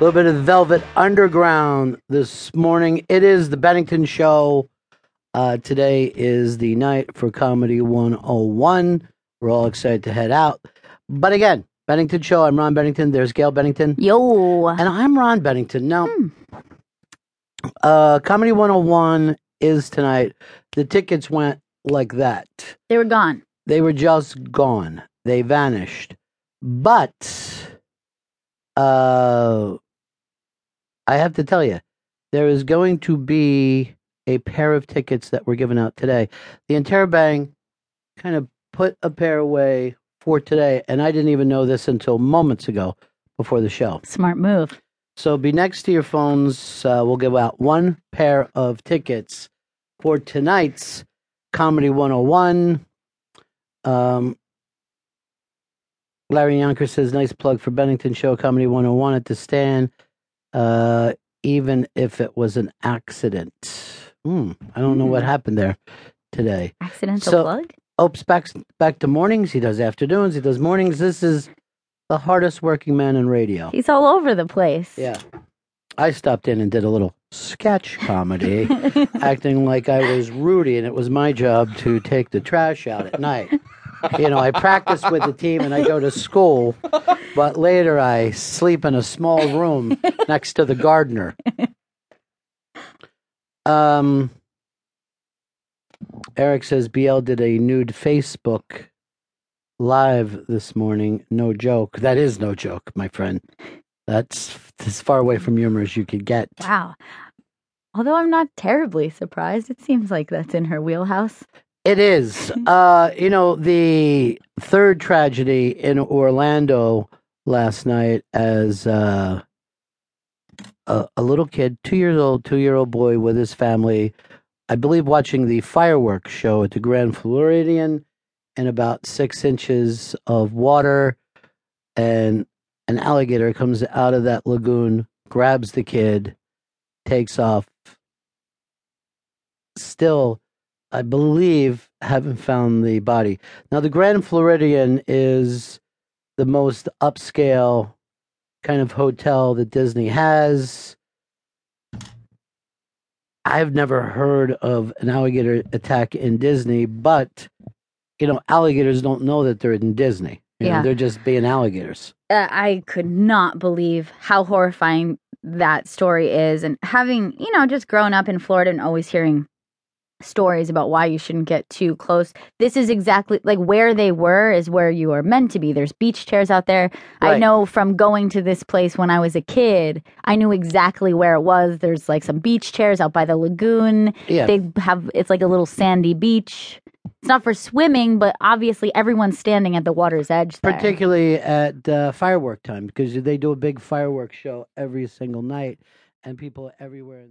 little bit of Velvet Underground this morning. It is the Bennington Show. Uh, today is the night for Comedy 101. We're all excited to head out. But again, Bennington Show. I'm Ron Bennington. There's Gail Bennington. Yo. And I'm Ron Bennington. Now, uh, Comedy 101 is tonight. The tickets went like that. They were gone. They were just gone. They vanished. But uh, I have to tell you, there is going to be a pair of tickets that were given out today. The Interrobang kind of put a pair away for today, and I didn't even know this until moments ago before the show. Smart move. So be next to your phones. Uh, we'll give out one pair of tickets for tonight's Comedy 101. Um, Larry Yonker says, nice plug for Bennington Show Comedy 101 at the stand, uh, even if it was an accident. Hmm, I don't know what happened there today. Accidental So- plug? Opes back, back to mornings. He does afternoons. He does mornings. This is the hardest working man in radio. He's all over the place. Yeah. I stopped in and did a little sketch comedy, acting like I was Rudy and it was my job to take the trash out at night. You know, I practice with the team and I go to school, but later I sleep in a small room next to the gardener. Um, Eric says BL did a nude Facebook live this morning. No joke. That is no joke, my friend. That's as far away from humor as you could get. Wow. Although I'm not terribly surprised, it seems like that's in her wheelhouse. It is. Uh, you know, the third tragedy in Orlando last night as uh, a, a little kid, two years old, two year old boy with his family, I believe watching the fireworks show at the Grand Floridian in about six inches of water. And an alligator comes out of that lagoon, grabs the kid, takes off. Still, I believe, haven't found the body. Now, the Grand Floridian is the most upscale kind of hotel that Disney has. I've never heard of an alligator attack in Disney, but you know, alligators don't know that they're in Disney. You know, Yeah. they're just being alligators. Uh, I could not believe how horrifying that story is. And having, you know, just grown up in Florida and always hearing stories about why you shouldn't get too close. This is exactly like where they were is where you are meant to be. There's beach chairs out there. I know from going to this place when I was a kid, I knew exactly where it was. There's like some beach chairs out by the lagoon. Yeah. They have it's like a little sandy beach. It's not for swimming, but obviously everyone's standing at the water's edge there. particularly at uh, firework time because they do a big fireworks show every single night and people everywhere